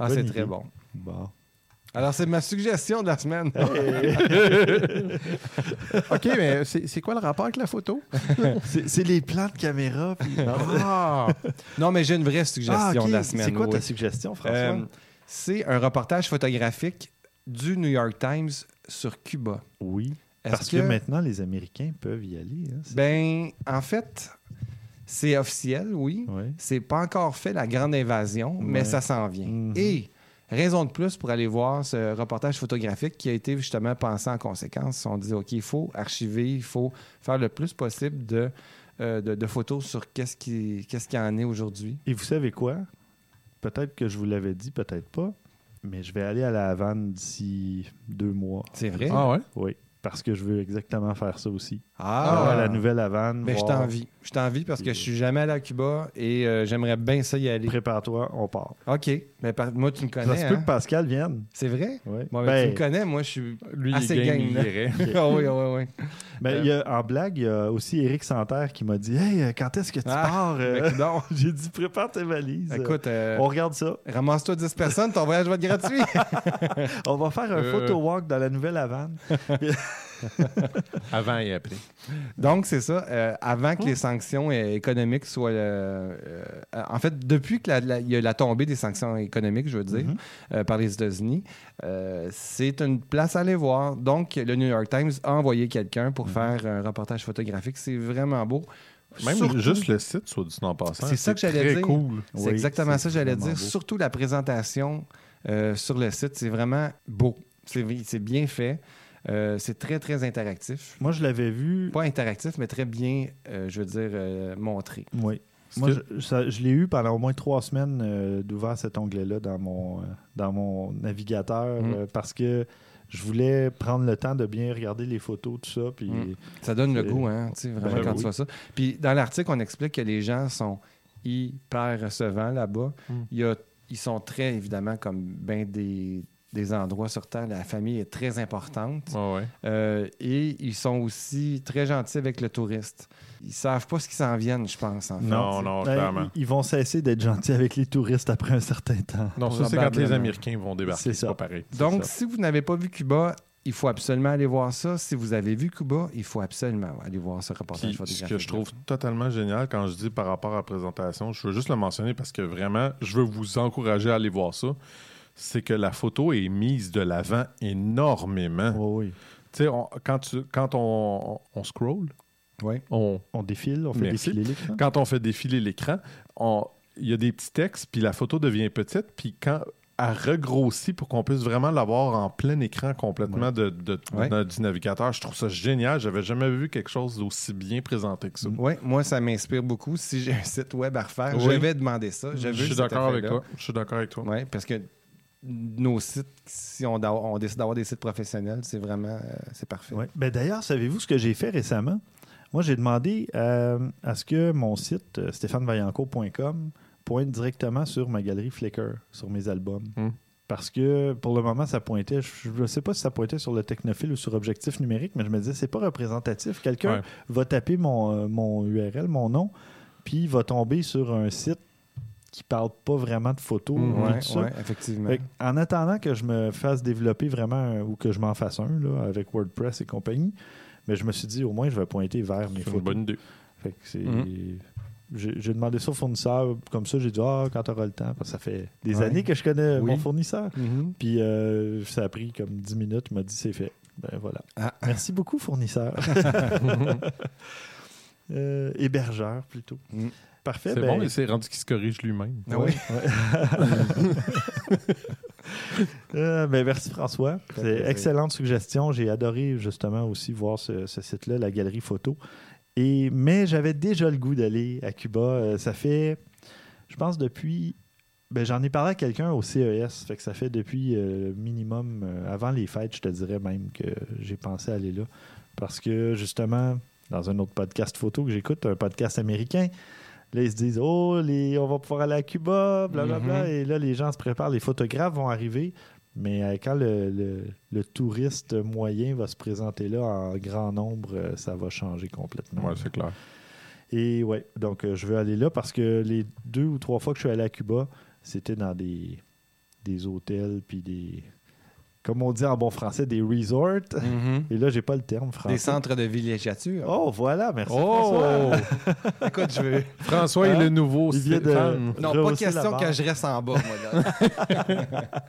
Ah, c'est très bon. Bon. Alors, c'est ma suggestion de la semaine. OK, mais c'est quoi le rapport avec la photo? C'est les plans de caméra. puis- Ah! Non, mais j'ai une vraie suggestion Ah, de la semaine. C'est quoi ta suggestion, François? Euh, C'est un reportage photographique du New York Times sur Cuba. oui. Est-ce Parce que... maintenant, les Américains peuvent y aller. Hein, Ben, en fait, c'est officiel, oui. Ouais. C'est pas encore fait la grande invasion, mais ça s'en vient. Mhm. Et raison de plus pour aller voir ce reportage photographique qui a été justement pensé en conséquence. On dit, OK, il faut archiver, il faut faire le plus possible de, euh, de, de photos sur qu'est-ce qui, qu'est-ce qui en est aujourd'hui. Et vous savez quoi? Peut-être que je vous l'avais dit, peut-être pas. Mais je vais aller à la Havane d'ici deux mois. C'est vrai? Ah ouais? Oui. Parce que je veux exactement faire ça aussi. Ah, à la nouvelle Havane. Mais je voir- t'envie. Je t'envie parce que je suis jamais allé à Cuba et euh, j'aimerais bien ça y aller. Prépare-toi, on part. OK. Mais par- moi, tu me Ça connais. se peut hein? que Pascal vienne. C'est vrai? Ouais. Bon, ben, Ben, tu me connais, moi, je suis Lui, assez il est game, game. il là. irait. Ah oui, oui, oui. ben, y a- en blague, il y a aussi Eric Santerre qui m'a dit Hey, euh, quand est-ce que tu Ah, pars? Euh, Ben, coudonc. J'ai dit Prépare tes valises. Écoute, euh, on regarde ça. ramasse-toi 10 personnes, ton voyage va être gratuit. On va faire un Euh. photo walk dans la nouvelle Havane. Avant et après. Donc, c'est ça. euh, avant que les sanctions économiques soient. euh, euh, en fait, depuis qu'il y a la tombée des sanctions économiques, je veux dire, Mhm. euh, par les États-Unis, c'est une place à aller voir. Donc, le New York Times a envoyé quelqu'un pour faire un reportage photographique. C'est vraiment beau. Même Surtout- juste le site, soit dit en passant. C'est ça que j'allais dire. cool. C'est Oui, exactement ça que j'allais dire. beau. Surtout la présentation euh, sur le site, c'est vraiment beau. C'est bien fait. Euh, c'est très, très interactif. Moi, je l'avais vu. Pas interactif, mais très bien, euh, je veux dire, euh, montré. Oui. Moi, que- je, l'ai eu pendant au moins trois semaines euh, d'ouvert cet onglet-là dans mon, dans mon navigateur euh, parce que je voulais prendre le temps de bien regarder les photos, tout ça. Puis Mm. Ça donne le goût, hein, tu sais, vraiment, Ben quand oui. tu vois ça. Puis dans l'article, on explique que les gens sont hyper recevants là-bas. Il y a- ils sont très, évidemment, comme ben des, des endroits sur Terre, la famille est très importante. Ouais. Euh, et ils sont aussi très gentils avec le touriste. Ils savent pas ce qu'ils s'en viennent, je pense. En fait. Non, non, Ben, clairement. ils, vont cesser d'être gentils avec les touristes après un certain temps. Non, ça, c'est quand les. Américains vont débarquer. C'est pas pareil. Donc, ça. si vous n'avez pas vu Cuba, il faut absolument aller voir ça. Si vous avez vu Cuba, il faut absolument aller voir ce reportage Puis, ce photographique. que je trouve totalement génial quand je dis par rapport à la présentation, je veux juste le mentionner parce que vraiment, je veux vous encourager à aller voir ça. C'est que la photo est mise de l'avant énormément. Oui, oui. Tu sais, on- quand, tu, quand on, on scroll, on, On défile, on fait Merci. défiler l'écran. quand on fait défiler l'écran, il y a des petits textes, puis la photo devient petite, puis quand elle regrossit pour qu'on puisse vraiment l'avoir en plein écran complètement de, de- Ouais. de- du navigateur, je trouve ça génial. J'avais jamais vu quelque chose d'aussi bien présenté que ça. Oui, moi, ça m'inspire beaucoup. Si j'ai un site web à refaire, Oui. je vais demander ça. Je suis d'accord avec toi. Je suis d'accord avec toi. Oui, parce que nos sites, si on, décide d'avoir des sites professionnels, c'est vraiment euh, c'est parfait. Ouais. Ben, D'ailleurs, savez-vous ce que j'ai fait récemment? Moi, j'ai demandé euh, à ce que mon site, euh, stéphanevaillancourt.com, pointe directement sur ma galerie Flickr, sur mes albums. Hmm. Parce que pour le moment, ça pointait, je ne sais pas si ça pointait sur le technophile ou sur objectif numérique, mais je me disais, c'est pas représentatif. Quelqu'un Ouais. va taper mon, euh, mon URL, mon nom, puis il va tomber sur un site qui parle pas vraiment de photos. Tout ça. effectivement. En attendant que je me fasse développer vraiment un- ou que je m'en fasse un là, avec WordPress et compagnie, mais je me suis dit au moins je vais pointer vers mes C'est une photos. bonne idée. Fait que c'est Mhm. j'ai demandé ça au fournisseur comme ça j'ai dit ah quand tu auras le temps parce que ça fait des Ouais. années que je connais Oui. mon fournisseur. Mhm. Puis euh, ça a pris comme 10 minutes, il m'a dit c'est fait. Ben voilà. Ah. Merci beaucoup fournisseur. Euh, hébergeur plutôt. Parfait. C'est ben, bon, mais c'est rendu qu'il se corrige lui-même. Ah oui. Euh, ben, merci François. C'est excellente suggestion. J'ai adoré justement aussi voir ce, ce site-là, la galerie photo. Et, mais j'avais déjà le goût d'aller à Cuba. Euh, ça fait, je pense, depuis. Ben, J'en ai parlé à quelqu'un au CES. Fait que ça fait depuis euh, minimum, euh, avant les fêtes, je te dirais même que j'ai pensé aller là. Parce que justement, dans un autre podcast photo que j'écoute, un podcast américain, Là, ils se disent Oh, les, on va pouvoir aller à Cuba, blablabla. Mhm. Et là, les gens se préparent, les photographes vont arriver. Mais euh, quand le, le- le touriste moyen va se présenter là en grand nombre, euh, ça va changer complètement. Ouais, c'est clair. Et ouais, donc euh, je veux aller là parce que les deux ou trois fois que je suis allé à Cuba, c'était dans des, des hôtels, puis des. Comme on dit en bon français, des resorts. Mhm. Et là, j'ai pas le terme français. Des centres de villégiature. Oh, voilà, merci. Oh! François. Écoute, je veux. François est Hein? le nouveau Il vient de-. Non, pas question que je reste en bas, moi. Là.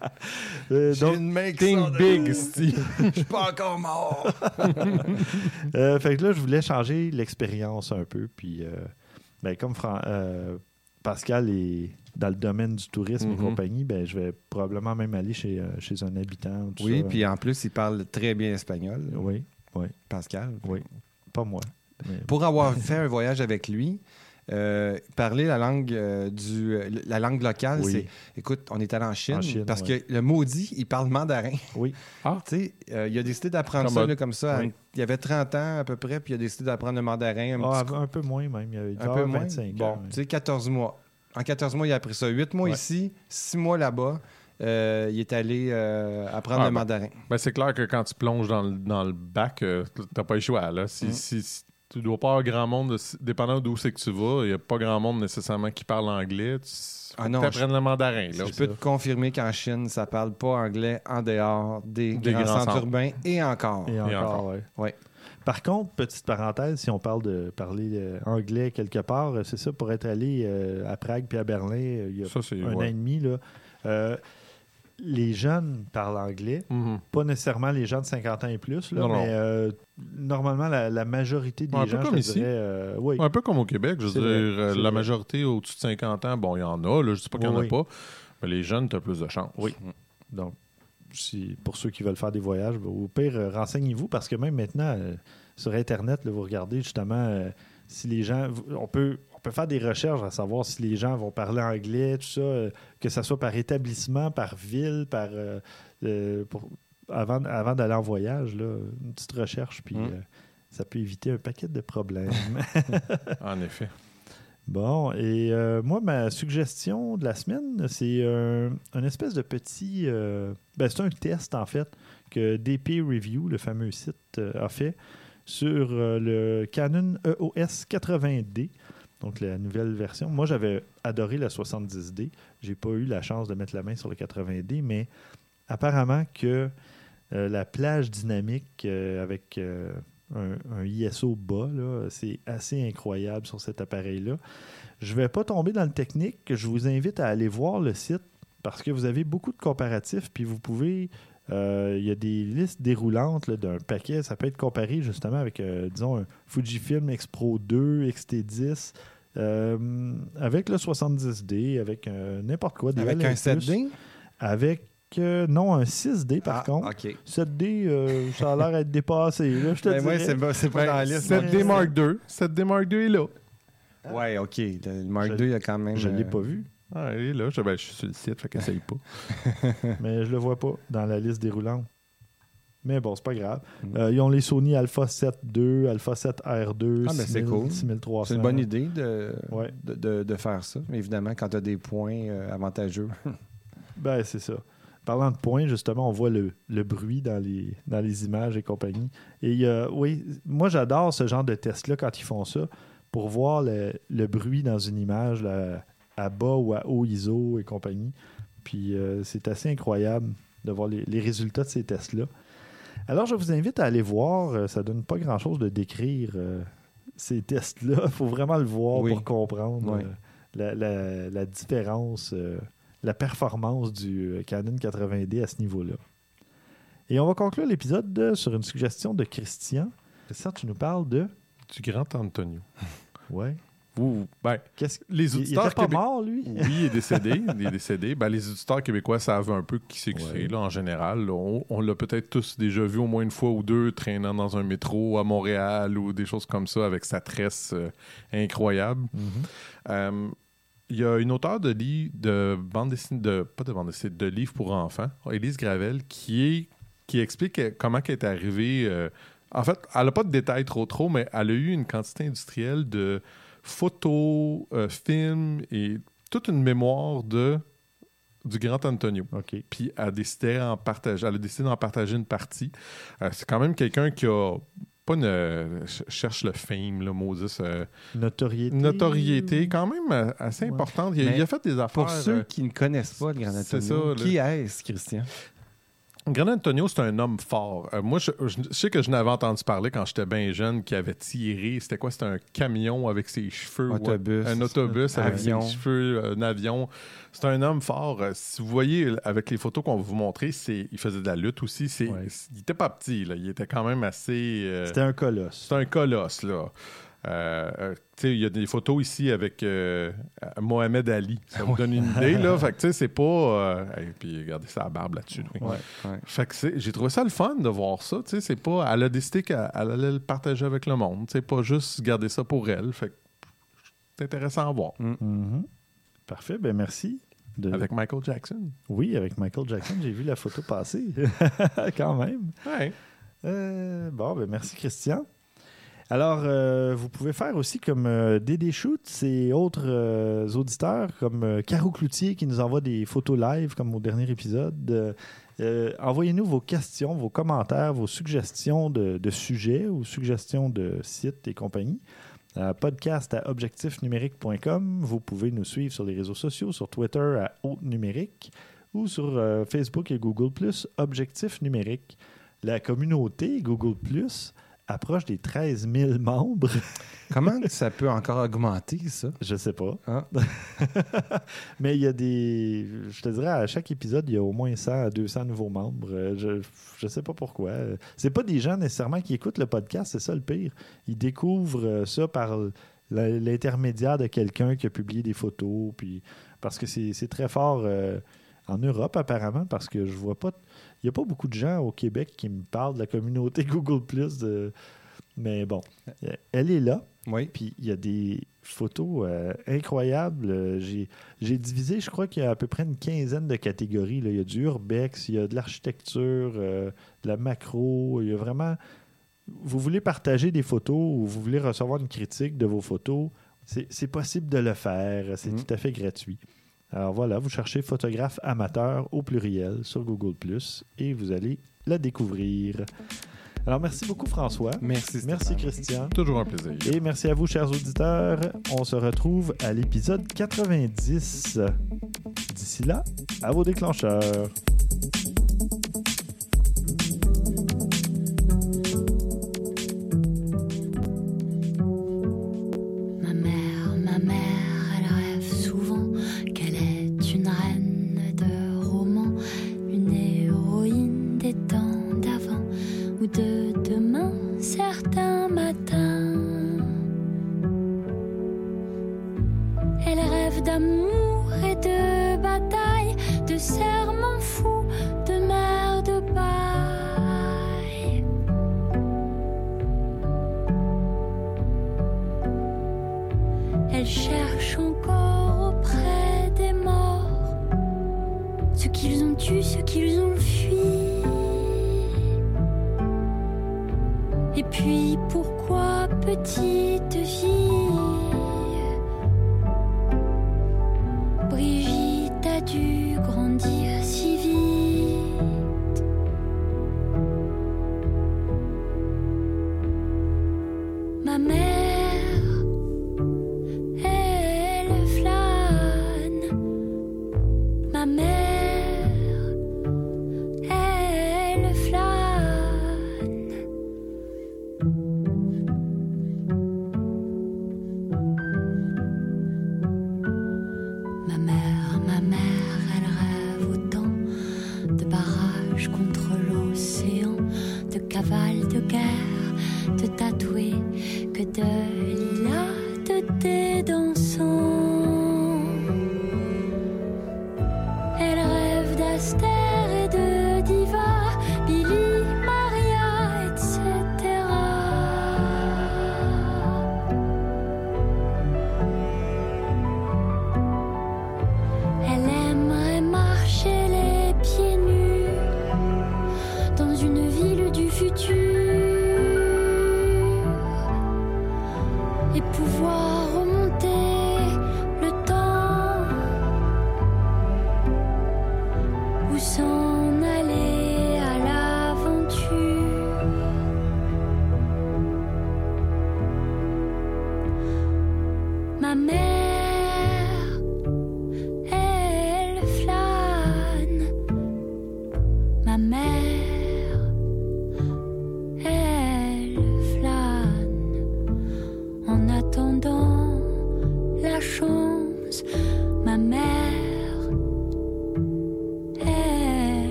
Euh, J'ai une main qui Think sort de- big, Steve. Je suis pas encore mort. Euh, fait que là, je voulais changer l'expérience un peu. Puis, euh, ben, comme Fran- euh, Pascal est dans le domaine du tourisme et Mhm. compagnie, ben, je vais probablement même aller chez, euh, chez un habitant. tout Oui, puis en plus, il parle très bien espagnol, Oui, Pascal. oui. Pas moi. mais- Pour avoir fait un voyage avec lui, euh, parler la langue euh, du la langue locale, Oui. c'est écoute, on est allé en Chine, En Chine, parce ouais. que le maudit, il parle mandarin. Oui. Ah. Tu sais, euh, il a décidé d'apprendre ça là, comme ça. à- Oui. Il avait 30 ans à peu près, puis il a décidé d'apprendre le mandarin un, Ah, petit un peu moins même. Il un peu moins? 25 bon, ans. tu sais, 14 mois. En 14 mois, il a appris ça. 8 mois Ouais. ici, 6 mois là-bas. Euh, il est allé euh, apprendre Ah, le ben. mandarin. Ben, c'est clair que quand tu plonges dans le, dans le bac, euh, t'as pas le choix. Là. Si, Mm. si- si- tu dois pas avoir grand monde, de- dépendant d'où c'est que tu vas, il n'y a pas grand monde nécessairement qui parle anglais. Tu Ah non, apprennes le mandarin. Là. Je peux te confirmer qu'en Chine, ça parle pas anglais en dehors des, Des grands, grands centres centres. urbains et encore. Et encore, encore. ouais. Ouais. Par contre, petite parenthèse, si on parle de parler euh, anglais quelque part, euh, c'est ça, pour être allé euh, à Prague puis à Berlin il y a Ça, un an ouais. et demi, là, les jeunes parlent anglais. Mhm. Pas nécessairement les gens de 50 ans et plus, là, Non, non. mais euh, normalement, la, la majorité des Un peu gens, comme je ici. dirais, euh, oui. Un peu comme au Québec, je veux dire, vrai, la vrai. majorité au-dessus de 50 ans, bon, il y en a, là, je dis pas qu'il n'y en a oui. pas, mais les jeunes, tu as plus de chance. Oui. Donc, si, pour ceux qui veulent faire des voyages, ben, au pire, euh, renseignez-vous parce que même maintenant, sur Internet, là, vous regardez justement euh, si les gens. On peut, on peut faire des recherches à savoir si les gens vont parler anglais, tout ça, euh, que ce soit par établissement, par ville, par. euh, pour- avant avant d'aller en voyage, là, une petite recherche, puis Mm. euh, ça peut éviter un paquet de problèmes. En effet. Bon, et euh, moi, ma suggestion de la semaine, c'est un, un espèce de petit. euh, ben, c'est un test, en fait, que DP Review, le fameux site, a fait sur euh, le Canon EOS 80D, donc la nouvelle version. Moi, j'avais adoré la 70D. J'ai pas eu la chance de mettre la main sur le 80D, mais apparemment que euh, la plage dynamique euh, avec un, un ISO bas, c'est assez incroyable sur cet appareil-là. Je vais pas tomber dans le technique. Je vous invite à aller voir le site parce que vous avez beaucoup de comparatifs, puis vous pouvez. Euh, Il y a des listes déroulantes d'un paquet. Ça peut être comparé justement avec, euh, disons, un Fujifilm X-Pro 2, XT10, euh, avec le 70D, avec euh, n'importe quoi. des Avec un LR+, 7D? Avec, euh, non, un 6D par Ah, contre. OK. 7D, euh, ça a l'air d'être dépassé. Là, je te Ben, c'est pas, c'est pas Ben, dans la liste. 7D Mark II. 7D Mark II est là. Ouais, OK. Le, Mark Je- II, il y a quand même. Je ne l'ai pas vu, Ah, il est là. Je, ben, je suis sur le site, fait qu'essaye pas. mais je le vois pas dans la liste déroulante. Mais bon, c'est pas grave. Mm. Euh, ils ont les Sony Alpha 7 II, Alpha 7 R2, Ah, ben, c'est 6000, cool. 6300. C'est une bonne idée de, Ouais. de, de- de faire ça. Évidemment, quand tu as des points euh, avantageux. Ben, c'est ça. Parlant de points, justement, on voit le, le bruit dans les, dans les images et compagnie. Et euh, oui, moi, j'adore ce genre de test-là quand ils font ça pour voir le, le bruit dans une image à bas ou à haut ISO et compagnie. Puis euh, c'est assez incroyable de voir les, les résultats de ces tests-là. Alors, je vous invite à aller voir. Euh, Ça donne pas grand-chose de décrire euh, ces tests-là. Il faut vraiment le voir Oui. pour comprendre Oui. euh, la, la- la différence, euh, la performance du Canon 80D à ce niveau-là. Et on va conclure l'épisode sur une suggestion de Christian. Christian, tu nous parles de... Du grand Antonio. Ouais. Ben, Qu'est-ce les il, il auditeurs était pas québé- mort, lui? Oui, il est décédé. il est décédé. Ben, les auditeurs québécois savent un peu qui c'est que Ouais. c'est, là, en général. là. On, on l'a peut-être tous déjà vu au moins une fois ou deux traînant dans un métro à Montréal ou des choses comme ça avec sa tresse euh, incroyable. Mhm. Euh, il y a une auteure de livres de bande dessinée, de, pas de bande dessinée, de livres pour enfants, Élise Gravel, qui, est, qui explique comment elle est arrivée. euh, en fait, elle n'a pas de détails trop trop, mais elle a eu une quantité industrielle de photos, euh, films et toute une mémoire de du grand Antonio. Puis elle a décidé en partager, elle a décidé d'en partager une partie. Euh, c'est quand même quelqu'un qui a pas une euh, ch- cherche le fame, là, Moses. euh, Notoriété. notoriété quand même assez Ouais. importante. Il a, Mais il a fait des affaires. Pour ceux euh, qui ne connaissent pas le Grand c'est Antonio, ça, qui est-ce, Christian? Grand Antonio, c'est un homme fort. Euh, moi, je, je- je sais que je n'avais entendu parler quand j'étais bien jeune qui avait tiré. C'était quoi? C'était un camion avec ses cheveux. Autobus. ouais. Un autobus avec Avion. ses cheveux, euh, un avion. C'est un homme fort. Euh, si vous voyez avec les photos qu'on va vous montrer, il faisait de la lutte aussi. Ouais. Il était pas petit. Là. Il était quand même assez... euh, C'était un colosse. C'est un colosse, là. Euh, euh, tu sais, il y a des photos ici avec euh, Mohamed Ali. Ça vous donne une idée, là. Fait que, tu sais, c'est pas... euh, hey, puis, regardez sa barbe là-dessus. lui. Ouais. Ouais. Fait que c'est- j'ai trouvé ça le fun de voir ça. Tu sais, c'est pas... Elle a décidé qu'elle elle allait le partager avec le monde. Sais, pas juste garder ça pour elle. Fait que c'est intéressant à voir. Mhm. Parfait, ben merci. De- Avec Michael Jackson. Oui, avec Michael Jackson, j'ai vu la photo passer. Quand même. Ouais. Euh, bon, ben merci Christian. Alors, euh, vous pouvez faire aussi comme euh, Dédé Shoot et autres euh, auditeurs, comme Caro Cloutier qui nous envoie des photos live, comme au dernier épisode. Envoyez-nous vos questions, vos commentaires, vos suggestions de, sujets ou suggestions de sites et compagnie. podcast à objectifnumérique.com. Vous pouvez nous suivre sur les réseaux sociaux, sur Twitter à Haute Numérique ou sur Facebook et Google Objectif Numérique. La communauté Google approche des 13 000 membres. Comment ça peut encore augmenter, ça? Je sais pas. Ah. Mais il y a des. Je te dirais, à chaque épisode, il y a au moins 100 à 200 nouveaux membres. Euh, Je, je sais pas pourquoi. C'est pas des gens nécessairement qui écoutent le podcast, c'est ça le pire. Ils découvrent euh, ça par l'intermédiaire de quelqu'un qui a publié des photos. Puis, parce que c'est c'est très fort. euh, en Europe apparemment parce que je vois pas. Il n'y a pas beaucoup de gens au Québec qui me parlent de la communauté Google Plus. Mais bon, elle est là. Oui. Puis il y a des photos euh, incroyables. Euh, J'ai divisé, je crois qu'il y a à peu près une quinzaine de catégories. là. Il y a du urbex, il y a de l'architecture, euh, de la macro. Il y a vraiment. Vous voulez partager des photos ou vous voulez recevoir une critique de vos photos, c'est possible de le faire. C'est Mhm. tout à fait gratuit. Alors voilà, vous cherchez photographe amateur au pluriel sur Google et vous allez la découvrir. Alors merci beaucoup François. Merci. Merci. Christian. Toujours un plaisir. Et merci à vous, chers auditeurs. On se retrouve à l'épisode 90. D'ici là, à vos déclencheurs.